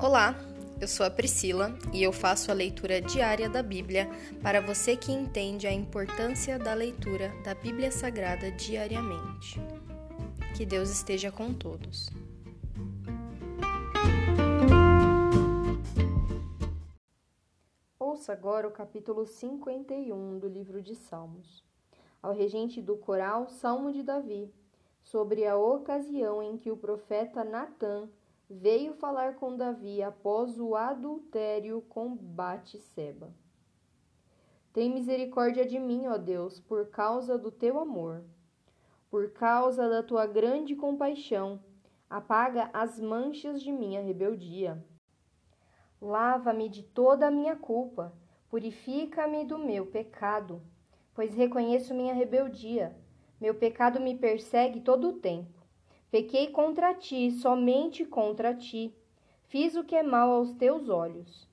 Olá, eu sou a Priscila e eu faço a leitura diária da Bíblia para você que entende a importância da leitura da Bíblia Sagrada diariamente. Que Deus esteja com todos. Ouça agora o capítulo 51 do livro de Salmos. Ao regente do coral, Salmo de Davi, sobre a ocasião em que o profeta Natã veio falar com Davi após o adultério com Bate-seba. Tem misericórdia de mim, ó Deus, por causa do teu amor. Por causa da tua grande compaixão, apaga as manchas de minha rebeldia. Lava-me de toda a minha culpa, purifica-me do meu pecado, pois reconheço minha rebeldia. Meu pecado me persegue todo o tempo. Pequei contra ti, somente contra ti. Fiz o que é mal aos teus olhos.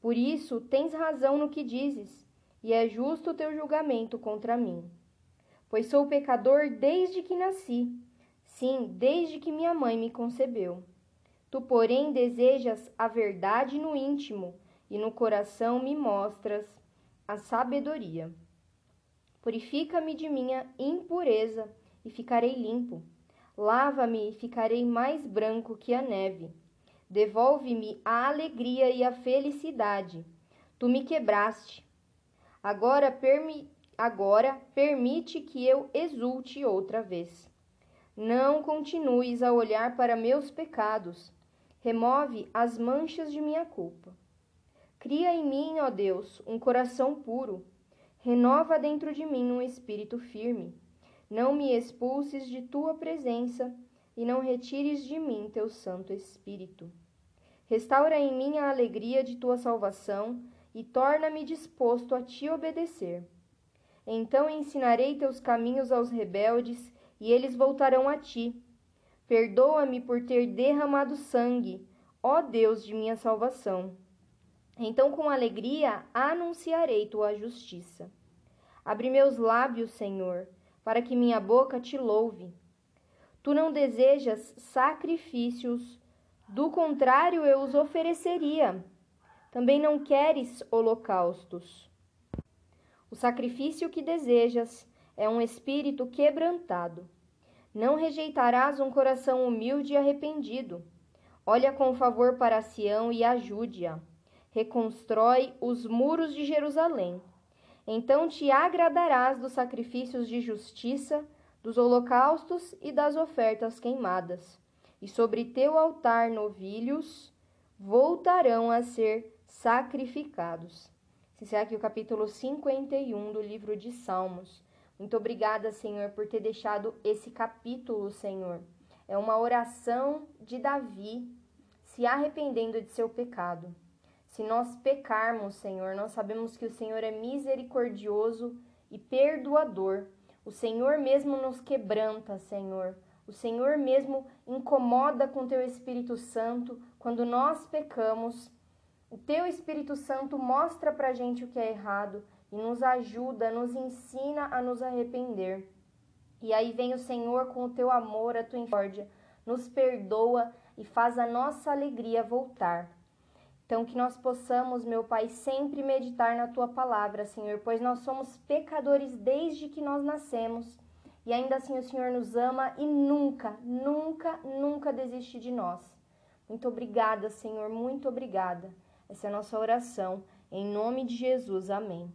Por isso tens razão no que dizes, e é justo o teu julgamento contra mim. Pois sou pecador desde que nasci, sim, desde que minha mãe me concebeu. Tu, porém, desejas a verdade no íntimo, e no coração me mostras a sabedoria. Purifica-me de minha impureza, e ficarei limpo. Lava-me e ficarei mais branco que a neve. Devolve-me a alegria e a felicidade. Tu me quebraste. Agora, permi agora permite que eu exulte outra vez. Não continues a olhar para meus pecados. Remove as manchas de minha culpa. Cria em mim, ó Deus, um coração puro. Renova dentro de mim um espírito firme. Não me expulses de tua presença e não retires de mim teu Santo Espírito. Restaura em mim a alegria de tua salvação e torna-me disposto a te obedecer. Então ensinarei teus caminhos aos rebeldes e eles voltarão a ti. Perdoa-me por ter derramado sangue, ó Deus de minha salvação. Então com alegria anunciarei tua justiça. Abre meus lábios, Senhor para que minha boca te louve. Tu não desejas sacrifícios, do contrário eu os ofereceria. Também não queres holocaustos. O sacrifício que desejas é um espírito quebrantado. Não rejeitarás um coração humilde e arrependido. Olha com favor para Sião e ajude-a. Reconstrói os muros de Jerusalém. Então te agradarás dos sacrifícios de justiça, dos holocaustos e das ofertas queimadas. E sobre teu altar novilhos voltarão a ser sacrificados. Se encerra aqui o capítulo 51 do livro de Salmos. Muito obrigada, Senhor, por ter deixado esse capítulo, Senhor. É uma oração de Davi se arrependendo de seu pecado. Se nós pecarmos, Senhor, nós sabemos que o Senhor é misericordioso e perdoador. O Senhor mesmo nos quebranta, Senhor. O Senhor mesmo incomoda com teu Espírito Santo quando nós pecamos. O teu Espírito Santo mostra pra gente o que é errado e nos ajuda, nos ensina a nos arrepender. E aí vem o Senhor com o teu amor, a tua misericórdia, nos perdoa e faz a nossa alegria voltar. Então, que nós possamos, meu Pai, sempre meditar na tua palavra, Senhor, pois nós somos pecadores desde que nós nascemos. E ainda assim o Senhor nos ama e nunca, nunca, nunca desiste de nós. Muito obrigada, Senhor, muito obrigada. Essa é a nossa oração. Em nome de Jesus, amém.